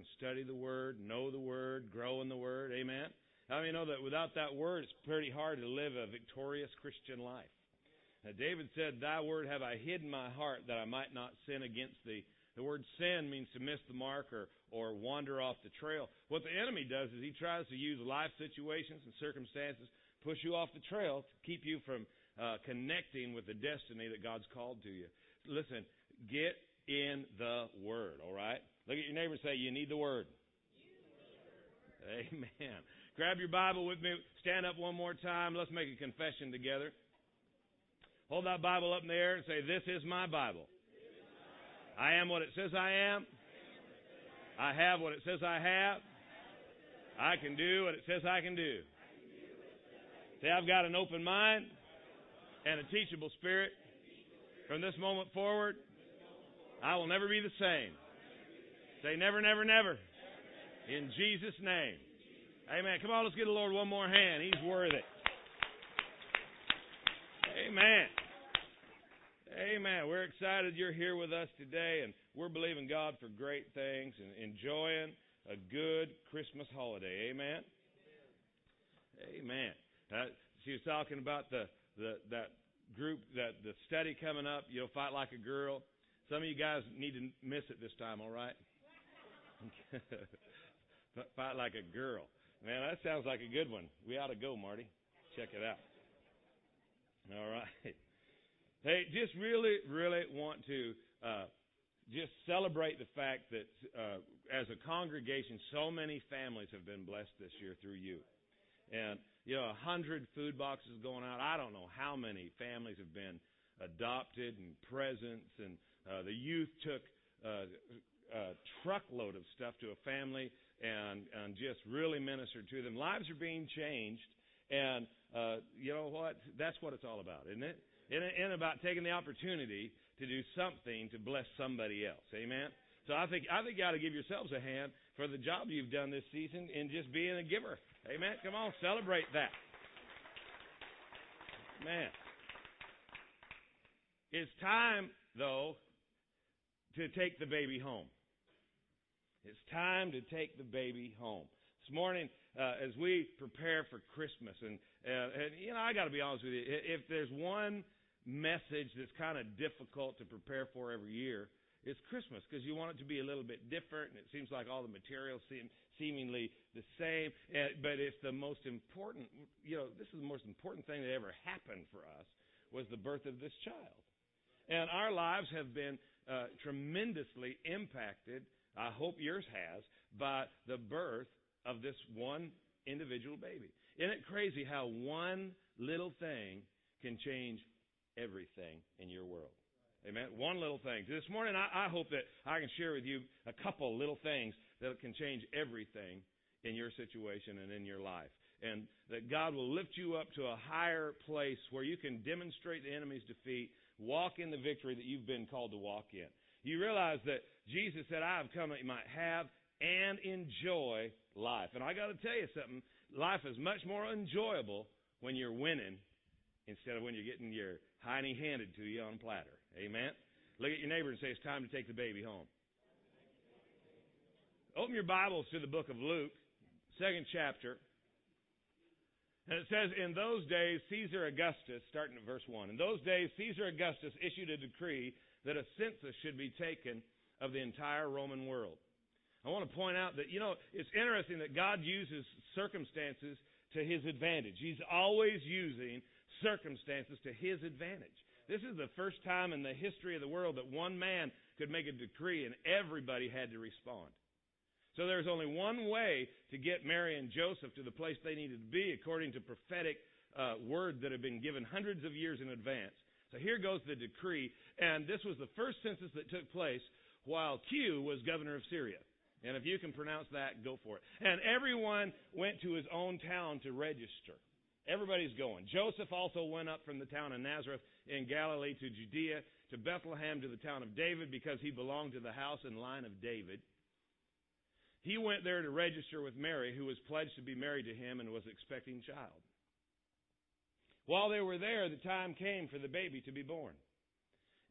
and study the Word, know the Word, grow in the Word. Amen. How many know that without that Word, it's pretty hard to live a victorious Christian life? Now, David said, Thy Word have I hid in my heart that I might not sin against thee. The word sin means to miss the mark or, or wander off the trail. What the enemy does is he tries to use life situations and circumstances, push you off the trail to keep you from uh, connecting with the destiny that God's called to you. Listen, get in the Word, all right? Look at your neighbor and say, You need the Word. Amen. Grab your Bible with me. Stand up one more time. Let's make a confession together. Hold that Bible up in the air and say, This is my Bible. I am what it says I am. I have what it says I have. I can do what it says I can do. Say, I've got an open mind and a teachable spirit. From this moment forward, I will never be the same. Say, never, never, never. In Jesus' name. Amen. Come on, let's give the Lord one more hand. He's worth it. Amen. Amen. We're excited you're here with us today, and we're believing God for great things and enjoying a good Christmas holiday. Amen. Amen. Uh, she was talking about the, the that group that the study coming up. You'll fight like a girl. Some of you guys need to miss it this time. All right. fight like a girl. Man, that sounds like a good one. We ought to go, Marty. Check it out. All right. Hey, just really, really want to uh, just celebrate the fact that uh, as a congregation, so many families have been blessed this year through you. And, you know, a hundred food boxes going out. I don't know how many families have been adopted and presents. And uh, the youth took uh, a truckload of stuff to a family and, and just really ministered to them. Lives are being changed. And, uh, you know what? That's what it's all about, isn't it? and about taking the opportunity to do something to bless somebody else. Amen. So I think I think you ought to give yourselves a hand for the job you've done this season in just being a giver. Amen. Come on, celebrate that. Man. It's time, though, to take the baby home. It's time to take the baby home. This morning, uh, as we prepare for Christmas, and, uh, and you know, I got to be honest with you, if there's one message that's kind of difficult to prepare for every year is Christmas because you want it to be a little bit different, and it seems like all the materials seem seemingly the same. but it's the most important. You know, this is the most important thing that ever happened for us was the birth of this child, and our lives have been uh, tremendously impacted. I hope yours has by the birth of this one individual baby. Isn't it crazy how one little thing can change everything in your world. Amen. One little thing. This morning, I, I hope that I can share with you a couple little things that can change everything in your situation and in your life. And that God will lift you up to a higher place where you can demonstrate the enemy's defeat, walk in the victory that you've been called to walk in. You realize that Jesus said, I have come that you might have and enjoy life. And I got to tell you something life is much more enjoyable when you're winning instead of when you're getting your hiney handed to you on a platter. Amen? Look at your neighbor and say, It's time to take the baby home. Open your Bibles to the book of Luke, second chapter. And it says, In those days, Caesar Augustus, starting at verse 1, in those days, Caesar Augustus issued a decree that a census should be taken of the entire Roman world. I want to point out that, you know, it's interesting that God uses circumstances to his advantage. He's always using circumstances to his advantage. This is the first time in the history of the world that one man could make a decree and everybody had to respond. So there's only one way to get Mary and Joseph to the place they needed to be according to prophetic uh, word that had been given hundreds of years in advance. So here goes the decree, and this was the first census that took place while Q was governor of Syria. And if you can pronounce that, go for it. And everyone went to his own town to register. Everybody's going. Joseph also went up from the town of Nazareth in Galilee to Judea, to Bethlehem, to the town of David, because he belonged to the house and line of David. He went there to register with Mary, who was pledged to be married to him and was expecting child. While they were there, the time came for the baby to be born.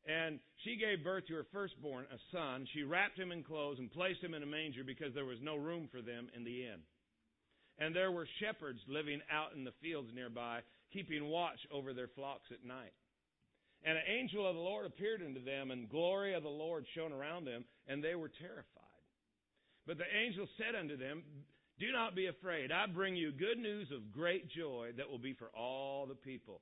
and she gave birth to her firstborn, a son. She wrapped him in clothes and placed him in a manger because there was no room for them in the inn. And there were shepherds living out in the fields nearby, keeping watch over their flocks at night. And an angel of the Lord appeared unto them, and glory of the Lord shone around them, and they were terrified. But the angel said unto them, Do not be afraid. I bring you good news of great joy that will be for all the people.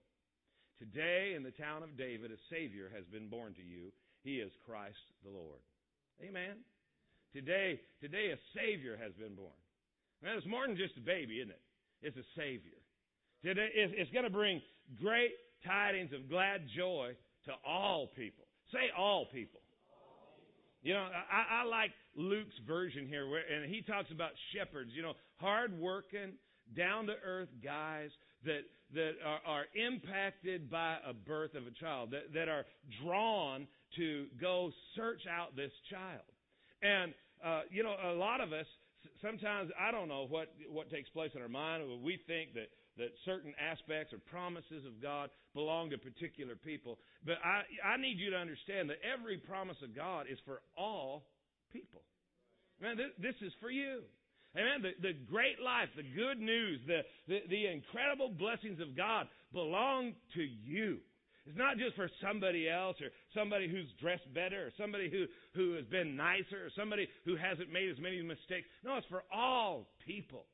Today in the town of David, a Savior has been born to you. He is Christ the Lord. Amen. Today, today a Savior has been born. Man, it's more than just a baby, isn't it? It's a Savior. Today, it's going to bring great tidings of glad joy to all people. Say all people. You know, I, I like Luke's version here, where, and he talks about shepherds. You know, hard working, down to earth guys that that are, are impacted by a birth of a child, that that are drawn to go search out this child. And uh, you know, a lot of us sometimes I don't know what what takes place in our mind. We think that that certain aspects or promises of God belong to particular people. But I I need you to understand that every promise of God is for all people. Man, this, this is for you. Amen. The, the great life, the good news, the, the, the incredible blessings of God belong to you. It's not just for somebody else or somebody who's dressed better or somebody who, who has been nicer or somebody who hasn't made as many mistakes. No, it's for all people.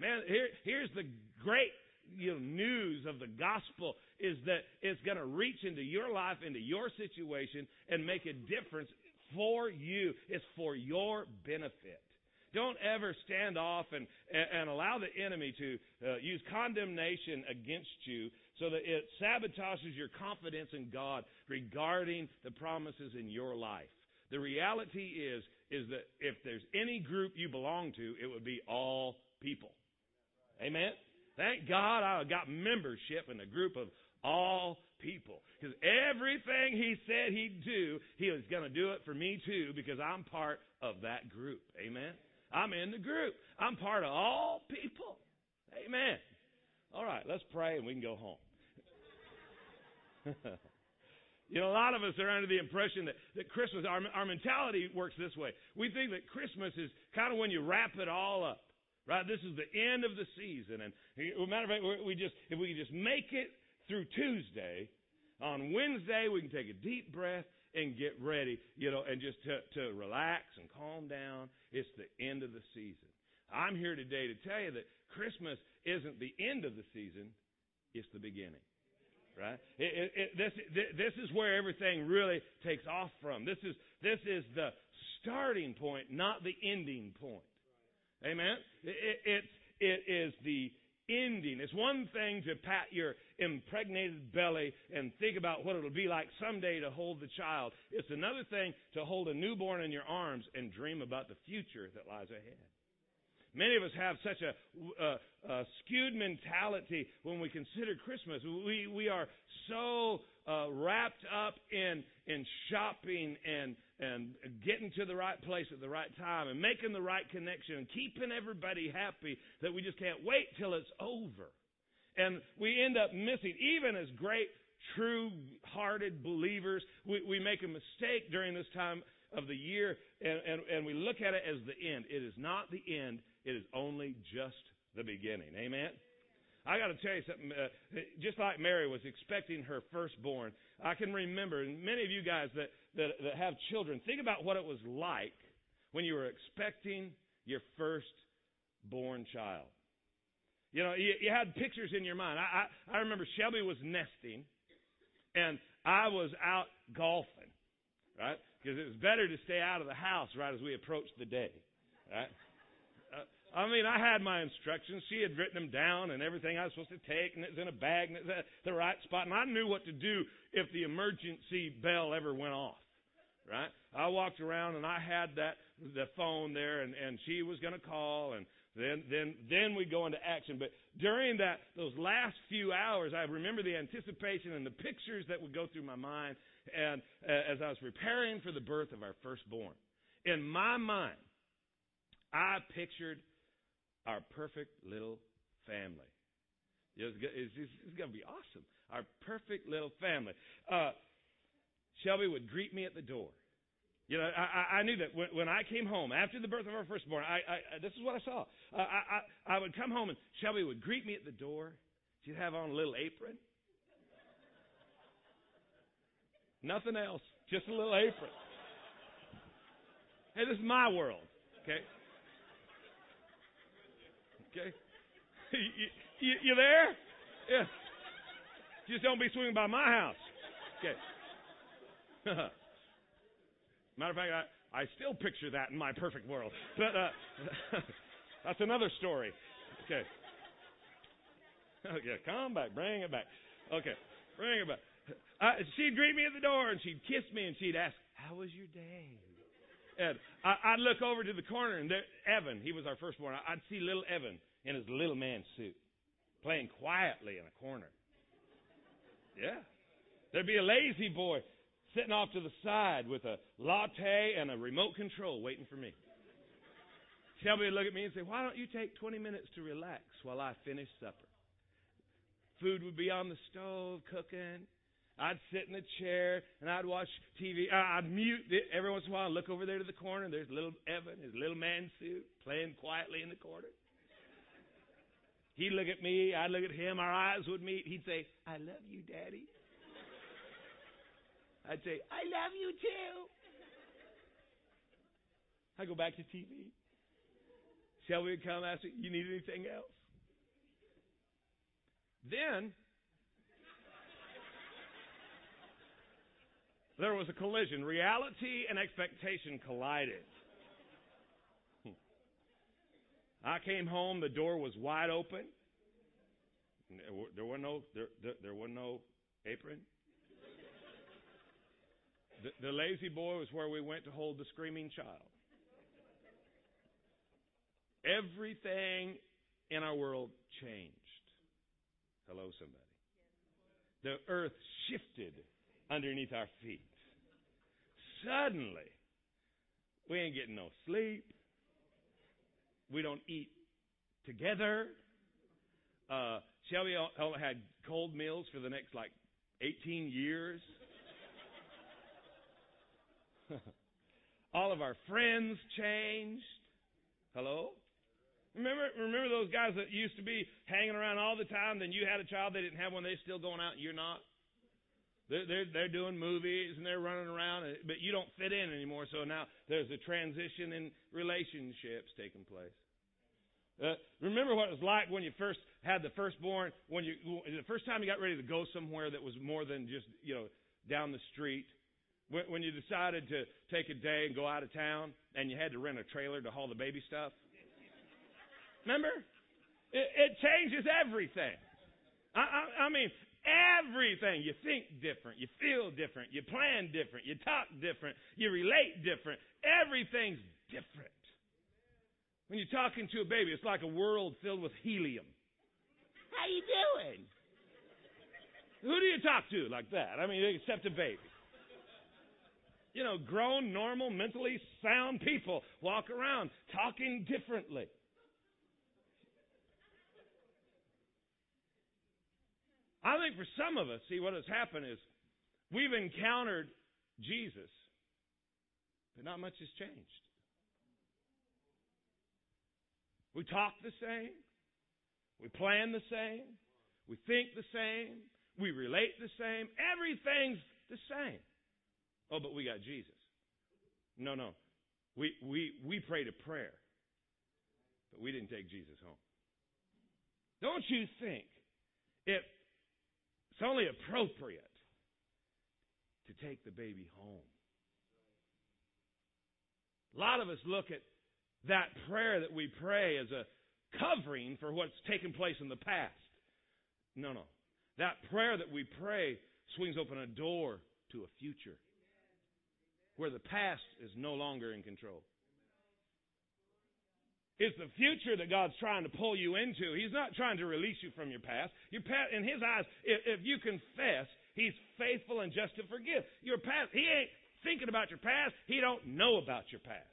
Man, here, here's the great you know, news of the gospel is that it's going to reach into your life, into your situation, and make a difference for you. It's for your benefit. Don't ever stand off and, and allow the enemy to uh, use condemnation against you so that it sabotages your confidence in God regarding the promises in your life. The reality is, is that if there's any group you belong to, it would be all people. Amen? Thank God I got membership in a group of all people. Because everything he said he'd do, he was going to do it for me too because I'm part of that group. Amen? I'm in the group. I'm part of all people. Amen. All right, let's pray and we can go home. you know, a lot of us are under the impression that, that Christmas, our, our mentality works this way. We think that Christmas is kind of when you wrap it all up. Right? This is the end of the season. And matter of fact, we just, if we just make it through Tuesday, on Wednesday we can take a deep breath and get ready, you know, and just to, to relax and calm down. It's the end of the season. I'm here today to tell you that Christmas isn't the end of the season, it's the beginning. Right? It, it, it, this, this is where everything really takes off from. This is, this is the starting point, not the ending point. Amen? It, it's, it is the ending. It's one thing to pat your impregnated belly and think about what it'll be like someday to hold the child. It's another thing to hold a newborn in your arms and dream about the future that lies ahead. Many of us have such a, a, a skewed mentality when we consider Christmas. We, we are so uh, wrapped up in, in shopping and, and getting to the right place at the right time and making the right connection and keeping everybody happy that we just can't wait till it's over. And we end up missing, even as great, true hearted believers, we, we make a mistake during this time of the year and, and, and we look at it as the end. It is not the end, it is only just the beginning. Amen? I got to tell you something. Uh, just like Mary was expecting her firstborn, I can remember, and many of you guys that, that, that have children, think about what it was like when you were expecting your firstborn child. You know, you, you had pictures in your mind. I, I, I remember Shelby was nesting, and I was out golfing, right? Because it was better to stay out of the house right as we approached the day, right? Uh, I mean, I had my instructions. She had written them down and everything I was supposed to take, and it was in a bag, and it was at the right spot. And I knew what to do if the emergency bell ever went off. Right? I walked around and I had that the phone there, and and she was going to call, and then then then we go into action. But during that those last few hours, I remember the anticipation and the pictures that would go through my mind, and uh, as I was preparing for the birth of our firstborn, in my mind, I pictured our perfect little family. It's, going to be awesome. Our perfect little family. Uh, Shelby would greet me at the door. You know, I, I knew that when, I came home after the birth of our firstborn, I, I, this is what I saw. I, I, I would come home and Shelby would greet me at the door. She'd have on a little apron. Nothing else, just a little apron. Hey, this is my world, okay? Okay? you, you, you there? Yeah. Just don't be swinging by my house. Okay. Matter of fact, I, I still picture that in my perfect world. But uh, that's another story. Okay. Okay, come back. Bring it back. Okay. Bring it back. Uh, she'd greet me at the door and she'd kiss me and she'd ask, How was your day? And I, I'd look over to the corner and there, Evan, he was our firstborn. I'd see little Evan in his little man suit playing quietly in a corner. Yeah. There'd be a lazy boy sitting off to the side with a latte and a remote control waiting for me. Shelby would look at me and say, Why don't you take 20 minutes to relax while I finish supper? Food would be on the stove cooking. I'd sit in a chair and I'd watch TV. I'd mute it every once in a while and look over there to the corner. There's little Evan, his little man suit, playing quietly in the corner. He'd look at me, I'd look at him, our eyes would meet. He'd say, I love you, Daddy. I'd say, I love you too. I go back to TV. Shelby would come ask me, You need anything else? Then there was a collision. Reality and expectation collided. I came home, the door was wide open. There was no there, there, there was no apron. The, the lazy boy was where we went to hold the screaming child. Everything in our world changed. Hello, somebody. The earth shifted underneath our feet. Suddenly, we ain't getting no sleep. We don't eat together. Uh, Shelby had cold meals for the next like 18 years. All of our friends changed. Hello? Remember, remember those guys that used to be hanging around all the time? Then you had a child, they didn't have one, they're still going out, and you're not. They're, they're, they're doing movies and they're running around, but you don't fit in anymore. So now there's a transition in relationships taking place. Uh, remember what it was like when you first had the firstborn, when you the first time you got ready to go somewhere that was more than just you know down the street. When, you decided to take a day and go out of town, and you had to rent a trailer to haul the baby stuff. Remember? It, it changes everything. I, I, I mean, everything. You think different. You feel different. You plan different. You talk different. You relate different. Everything's different. When you're talking to a baby, it's like a world filled with helium. How you doing? Who do you talk to like that? I mean, except a baby. You know, grown, normal, mentally sound people walk around talking differently. I think for some of us, see, what has happened is we've encountered Jesus, but not much has changed. We talk the same, we plan the same, we think the same, we relate the same, everything's the same. Oh, but we got Jesus. No, no. We, we, we prayed a prayer, but we didn't take Jesus home. Don't you think it it's only appropriate to take the baby home. A lot of us look at that prayer that we pray as a covering for what's taken place in the past. No, no. That prayer that we pray swings open a door to a future where the past is no longer in control. It's the future that God's trying to pull you into. He's not trying to release you from your past. Your past in His eyes, if, if you confess, He's faithful and just to forgive. Your past, He ain't thinking about your past. He don't know about your past.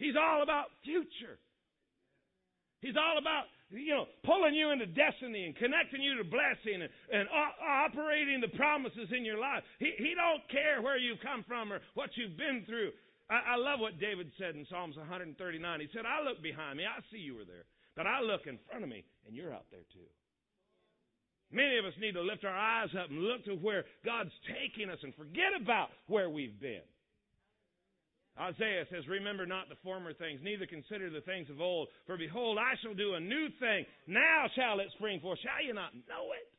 He's all about future. He's all about you know, pulling you into destiny and connecting you to blessing and, and o- operating the promises in your life. He, he don't care where you've come from or what you've been through. I, I love what David said in Psalms 139. He said, I look behind me. I see you were there. But I look in front of me, and you're out there too. Many of us need to lift our eyes up and look to where God's taking us and forget about where we've been. Isaiah says, Remember not the former things, neither consider the things of old. For behold, I shall do a new thing. Now shall it spring forth. Shall you not know it?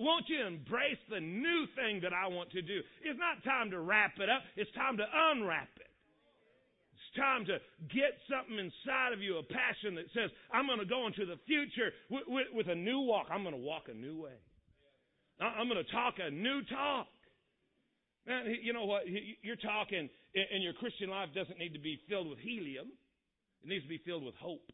Won't you embrace the new thing that I want to do? It's not time to wrap it up, it's time to unwrap it. It's time to get something inside of you, a passion that says, I'm going to go into the future with, with, with a new walk. I'm going to walk a new way. I'm going to talk a new talk. Man, you know what? You're talking, and your Christian life doesn't need to be filled with helium. It needs to be filled with hope.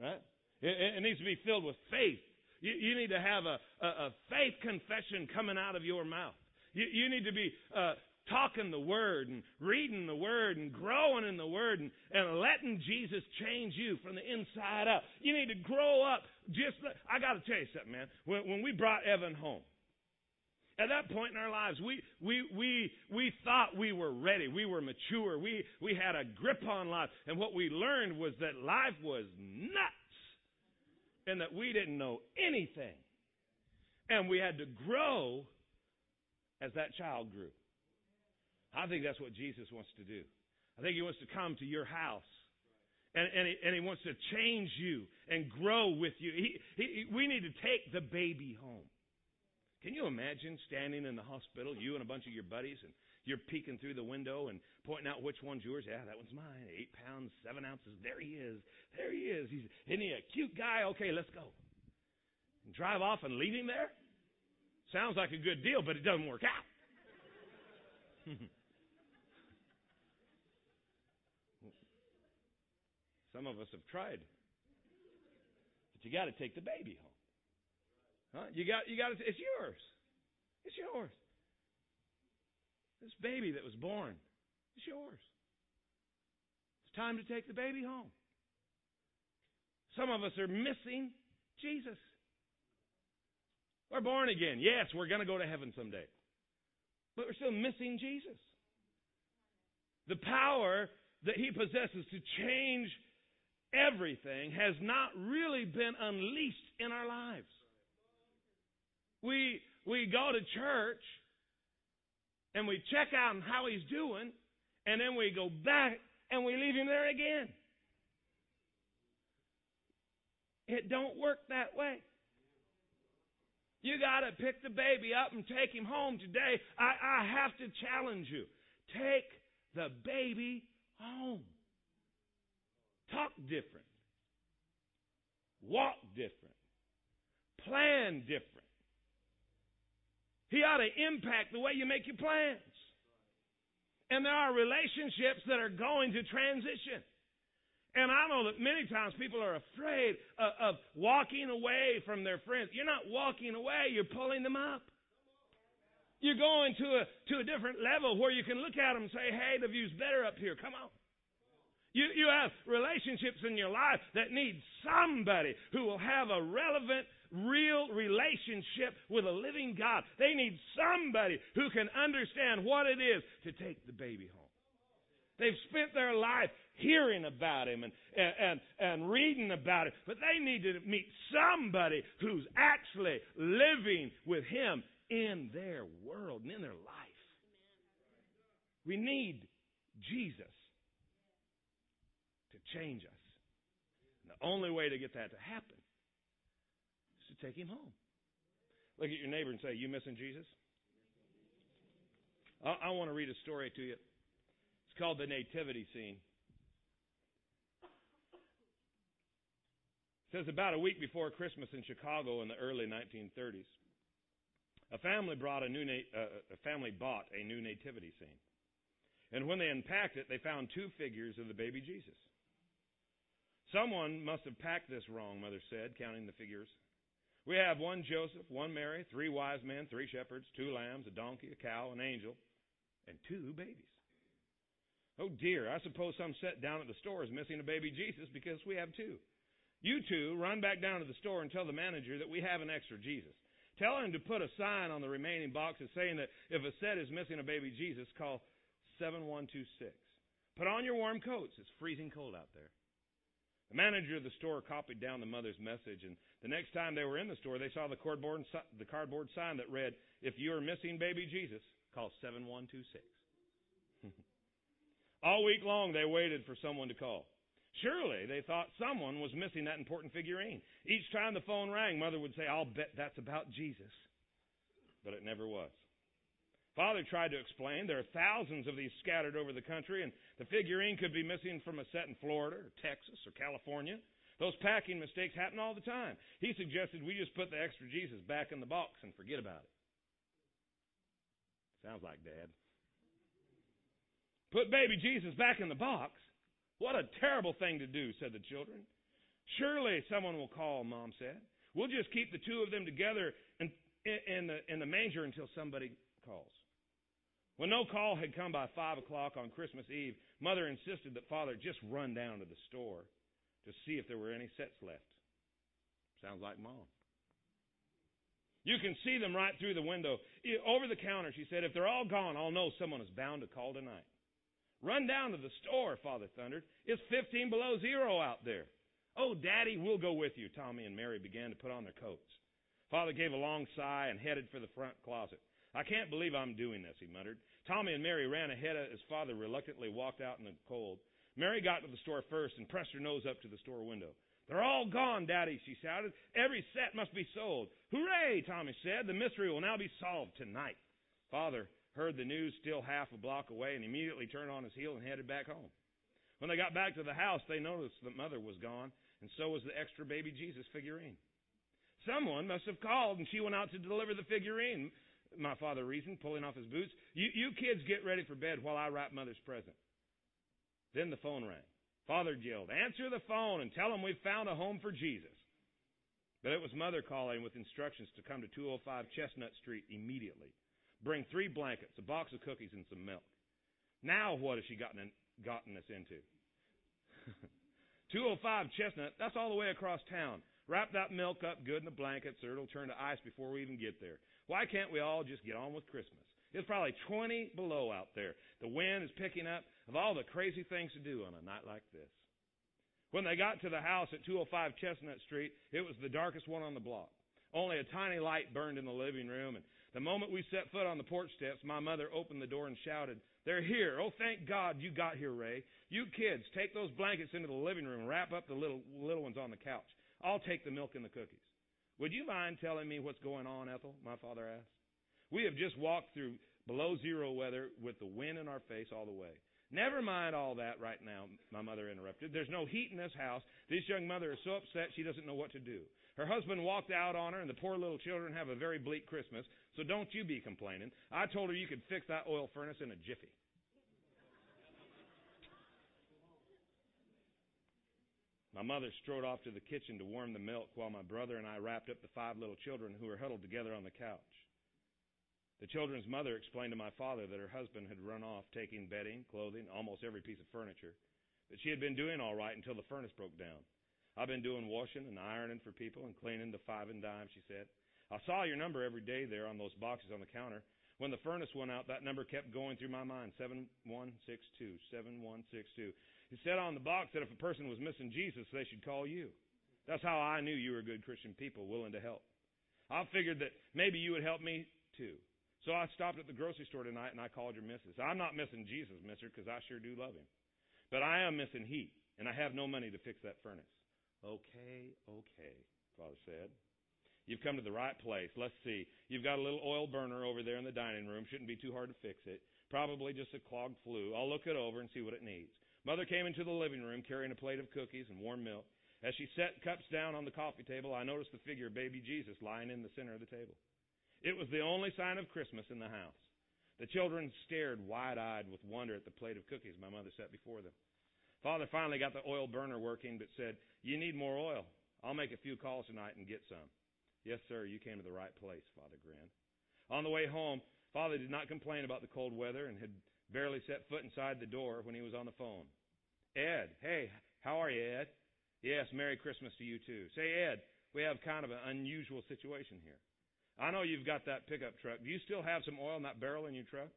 Right? It, needs to be filled with faith. You, need to have a, a, faith confession coming out of your mouth. You, need to be uh, talking the Word and reading the Word and growing in the Word and, and letting Jesus change you from the inside out. You need to grow up. Just, I got to tell you something, man. When we brought Evan home, at that point in our lives, we, we, we, we thought we were ready. We were mature. We, we had a grip on life. And what we learned was that life was nuts and that we didn't know anything. And we had to grow as that child grew. I think that's what Jesus wants to do. I think he wants to come to your house. And, and, he, and he wants to change you and grow with you. He, he, we need to take the baby home. Can you imagine standing in the hospital, you and a bunch of your buddies, and you're peeking through the window and pointing out which one's yours? Yeah, that one's mine. Eight pounds, seven ounces. There he is. There he is. He's, isn't he a cute guy? Okay, let's go. And drive off and leave him there? Sounds like a good deal, but it doesn't work out. Some of us have tried. But you got to take the baby home. Huh? You got, you got to, it's yours. It's yours. This baby that was born, it's yours. It's time to take the baby home. Some of us are missing Jesus. We're born again. Yes, we're going to go to heaven someday. But we're still missing Jesus. The power that he possesses to change everything has not really been unleashed in our lives. We, we go to church and we check out how he's doing, and then we go back and we leave him there again. It don't work that way. You got to pick the baby up and take him home today. I, I have to challenge you. Take the baby home. Talk different. Walk different. Plan different. He ought to impact the way you make your plans. And there are relationships that are going to transition. And I know that many times people are afraid of, of, walking away from their friends. You're not walking away, you're pulling them up. You're going to a, to a different level where you can look at them and say, hey, the view's better up here. Come on. You, you have relationships in your life that need somebody who will have a relevant real relationship with a living God. They need somebody who can understand what it is to take the baby home. They've spent their life hearing about him and, and, and reading about it, but they need to meet somebody who's actually living with him in their world and in their life. We need Jesus to change us. And the only way to get that to happen take him home. Look at your neighbor and say, You missing Jesus? I, I want to read a story to you. It's called The Nativity Scene. It says about a week before Christmas in Chicago in the early 1930s, a family brought a new na- uh, a family bought a new nativity scene. And when they unpacked it, they found two figures of the baby Jesus. Someone must have packed this wrong, Mother said, counting the figures. We have one Joseph, one Mary, three wise men, three shepherds, two lambs, a donkey, a cow, an angel, and two babies. Oh dear, I suppose some set down at the store is missing a baby Jesus because we have two. You two run back down to the store and tell the manager that we have an extra Jesus. Tell him to put a sign on the remaining boxes saying that if a set is missing a baby Jesus, call 7126. Put on your warm coats. It's freezing cold out there. The manager of the store copied down the mother's message, and the next time they were in the store, they saw the cardboard, the cardboard sign that read, If you are missing baby Jesus, call 7126. All week long, they waited for someone to call. Surely they thought someone was missing that important figurine. Each time the phone rang, Mother would say, I'll bet that's about Jesus. But it never was. Father tried to explain there are thousands of these scattered over the country, and the figurine could be missing from a set in Florida or Texas or California. Those packing mistakes happen all the time. He suggested we just put the extra Jesus back in the box and forget about it. Sounds like Dad. Put baby Jesus back in the box? What a terrible thing to do, said the children. Surely someone will call, Mom said. We'll just keep the two of them together in, in, the, in the manger until somebody calls. When no call had come by 5 o'clock on Christmas Eve, Mother insisted that Father just run down to the store to see if there were any sets left. Sounds like Mom. You can see them right through the window. Over the counter, she said, if they're all gone, I'll know someone is bound to call tonight. Run down to the store, Father thundered. It's 15 below zero out there. Oh, Daddy, we'll go with you. Tommy and Mary began to put on their coats. Father gave a long sigh and headed for the front closet. I can't believe I'm doing this, he muttered. Tommy and Mary ran ahead as father reluctantly walked out in the cold. Mary got to the store first and pressed her nose up to the store window. They're all gone, Daddy, she shouted. Every set must be sold. Hooray, Tommy said. The mystery will now be solved tonight. Father heard the news still half a block away and immediately turned on his heel and headed back home. When they got back to the house, they noticed that mother was gone, and so was the extra baby Jesus figurine. Someone must have called, and she went out to deliver the figurine, my father reasoned, pulling off his boots. You, you kids get ready for bed while I wrap mother's present. Then the phone rang. Father yelled, Answer the phone and tell them we've found a home for Jesus. But it was mother calling with instructions to come to 205 Chestnut Street immediately. Bring three blankets, a box of cookies, and some milk. Now what has she gotten, in, gotten us into? 205 Chestnut, that's all the way across town. Wrap that milk up good in the blankets or it'll turn to ice before we even get there. Why can't we all just get on with Christmas? It's probably 20 below out there. The wind is picking up of all the crazy things to do on a night like this. When they got to the house at 205 Chestnut Street, it was the darkest one on the block. Only a tiny light burned in the living room, and the moment we set foot on the porch steps, my mother opened the door and shouted, They're here. Oh, thank God you got here, Ray. You kids, take those blankets into the living room and wrap up the little, little ones on the couch. I'll take the milk and the cookies. Would you mind telling me what's going on, Ethel? My father asked. We have just walked through below zero weather with the wind in our face all the way. Never mind all that right now, my mother interrupted. There's no heat in this house. This young mother is so upset she doesn't know what to do. Her husband walked out on her, and the poor little children have a very bleak Christmas, so don't you be complaining. I told her you could fix that oil furnace in a jiffy. My mother strode off to the kitchen to warm the milk while my brother and I wrapped up the five little children who were huddled together on the couch. The children's mother explained to my father that her husband had run off taking bedding, clothing, almost every piece of furniture. That she had been doing all right until the furnace broke down. I've been doing washing and ironing for people and cleaning the five and dime, she said. I saw your number every day there on those boxes on the counter. When the furnace went out, that number kept going through my mind 7162, 7162. It said on the box that if a person was missing Jesus, they should call you. That's how I knew you were good Christian people willing to help. I figured that maybe you would help me too. So I stopped at the grocery store tonight and I called your missus. I'm not missing Jesus, mister, because I sure do love him. But I am missing heat, and I have no money to fix that furnace. Okay, okay, Father said. You've come to the right place. Let's see. You've got a little oil burner over there in the dining room. Shouldn't be too hard to fix it. Probably just a clogged flue. I'll look it over and see what it needs. Mother came into the living room carrying a plate of cookies and warm milk. As she set cups down on the coffee table, I noticed the figure of baby Jesus lying in the center of the table. It was the only sign of Christmas in the house. The children stared wide eyed with wonder at the plate of cookies my mother set before them. Father finally got the oil burner working, but said, You need more oil. I'll make a few calls tonight and get some. Yes, sir, you came to the right place, Father grinned. On the way home, Father did not complain about the cold weather and had barely set foot inside the door when he was on the phone. Ed, hey, how are you, Ed? Yes, Merry Christmas to you too. Say, Ed, we have kind of an unusual situation here. I know you've got that pickup truck. Do you still have some oil in that barrel in your truck?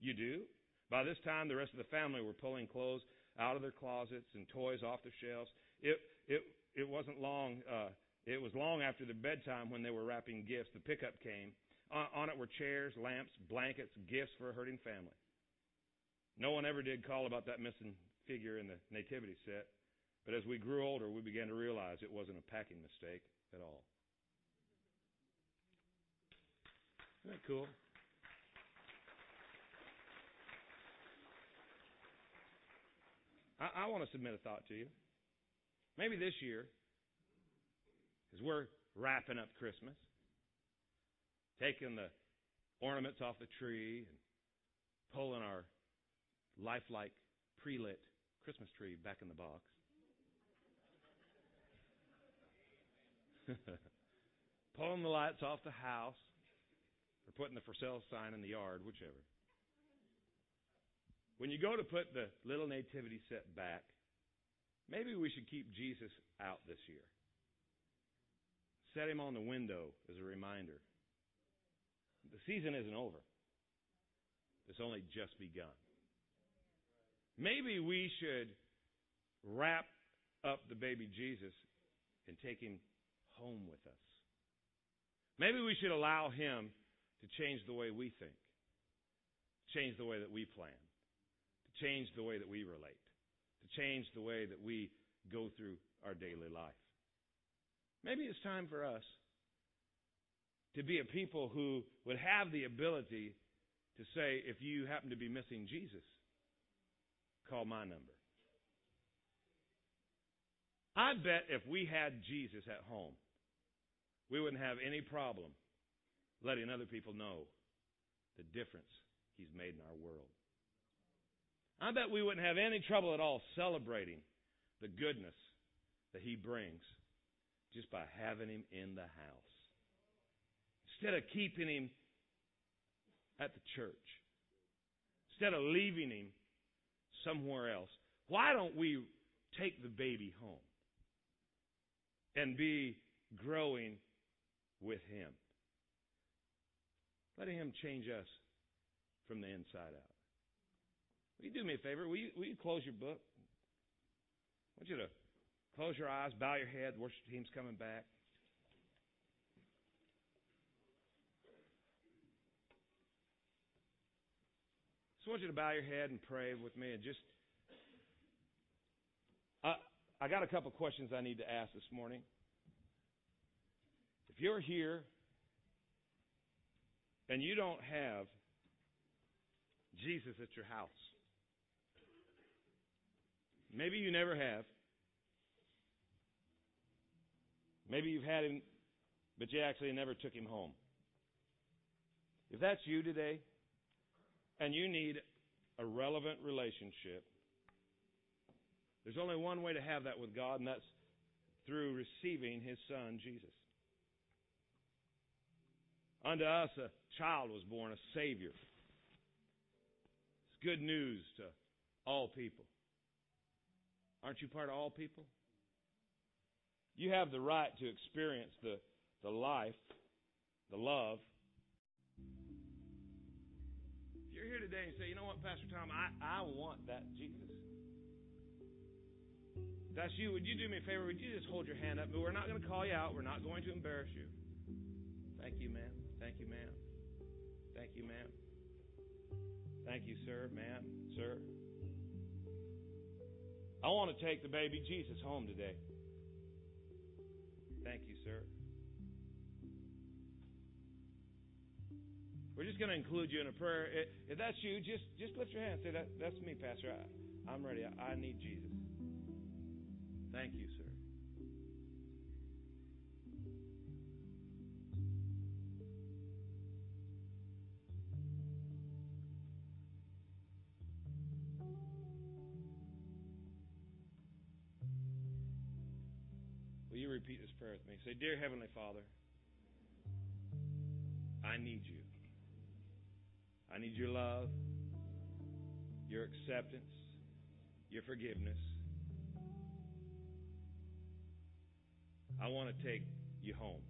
You do? By this time, the rest of the family were pulling clothes out of their closets and toys off the shelves. It, it, it wasn't long, uh, it was long after their bedtime when they were wrapping gifts. The pickup came. On, on it were chairs, lamps, blankets, gifts for a hurting family. No one ever did call about that missing figure in the nativity set. But as we grew older, we began to realize it wasn't a packing mistake at all. Cool? I, I want to submit a thought to you. Maybe this year, as we're wrapping up Christmas, taking the ornaments off the tree and pulling our lifelike pre-lit Christmas tree back in the box. pulling the lights off the house or putting the for sale sign in the yard, whichever. When you go to put the little nativity set back, maybe we should keep Jesus out this year. Set him on the window as a reminder. The season isn't over. It's only just begun. Maybe we should wrap up the baby Jesus and take him home with us. Maybe we should allow him to change the way we think, change the way that we plan, to change the way that we relate, to change the way that we go through our daily life. Maybe it's time for us to be a people who would have the ability to say, if you happen to be missing Jesus, call my number. I bet if we had Jesus at home, we wouldn't have any problem letting other people know the difference he's made in our world. I bet we wouldn't have any trouble at all celebrating the goodness that he brings just by having him in the house. Instead of keeping him at the church, instead of leaving him somewhere else, why don't we take the baby home and be growing with him? Letting him change us from the inside out. Will you do me a favor? Will you, will you close your book? I want you to close your eyes, bow your head. The worship team's coming back. So I want you to bow your head and pray with me and just. I, I got a couple questions I need to ask this morning. If you're here and you don't have Jesus at your house, maybe you never have. Maybe you've had him, but you actually never took him home. If that's you today, and you need a relevant relationship, there's only one way to have that with God, and that's through receiving His Son, Jesus. Unto us a child was born, a Savior. It's good news to all people. Aren't you part of all people? You have the right to experience the, the life, the love, If you're here today and say, you know what, Pastor Thom, I, I want that Jesus. If that's you. Would you do me a favor? Would you just hold your hand up? But we're not going to call you out. We're not going to embarrass you. Thank you, ma'am. Thank you, ma'am. Thank you, ma'am. Thank you, sir, ma'am, sir. I want to take the baby Jesus home today. Thank you, sir. We're just going to include you in a prayer. If that's you, just just lift your hand. Say that that's me, Pastor. I, I'm ready. I, I need Jesus. Thank you, sir. Prayer with me? Say, Dear Heavenly Father, I need you. I need your love, your acceptance, your forgiveness. I want to take you home.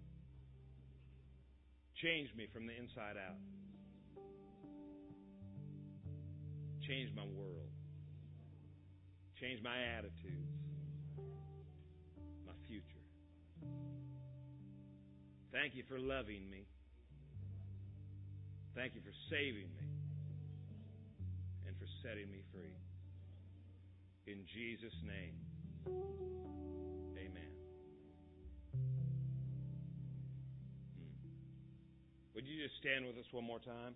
Change me from the inside out. Change my world. Change my attitudes. Thank you for loving me. Thank you for saving me and for setting me free. In Jesus' name, amen. Hmm. Would you just stand with us one more time?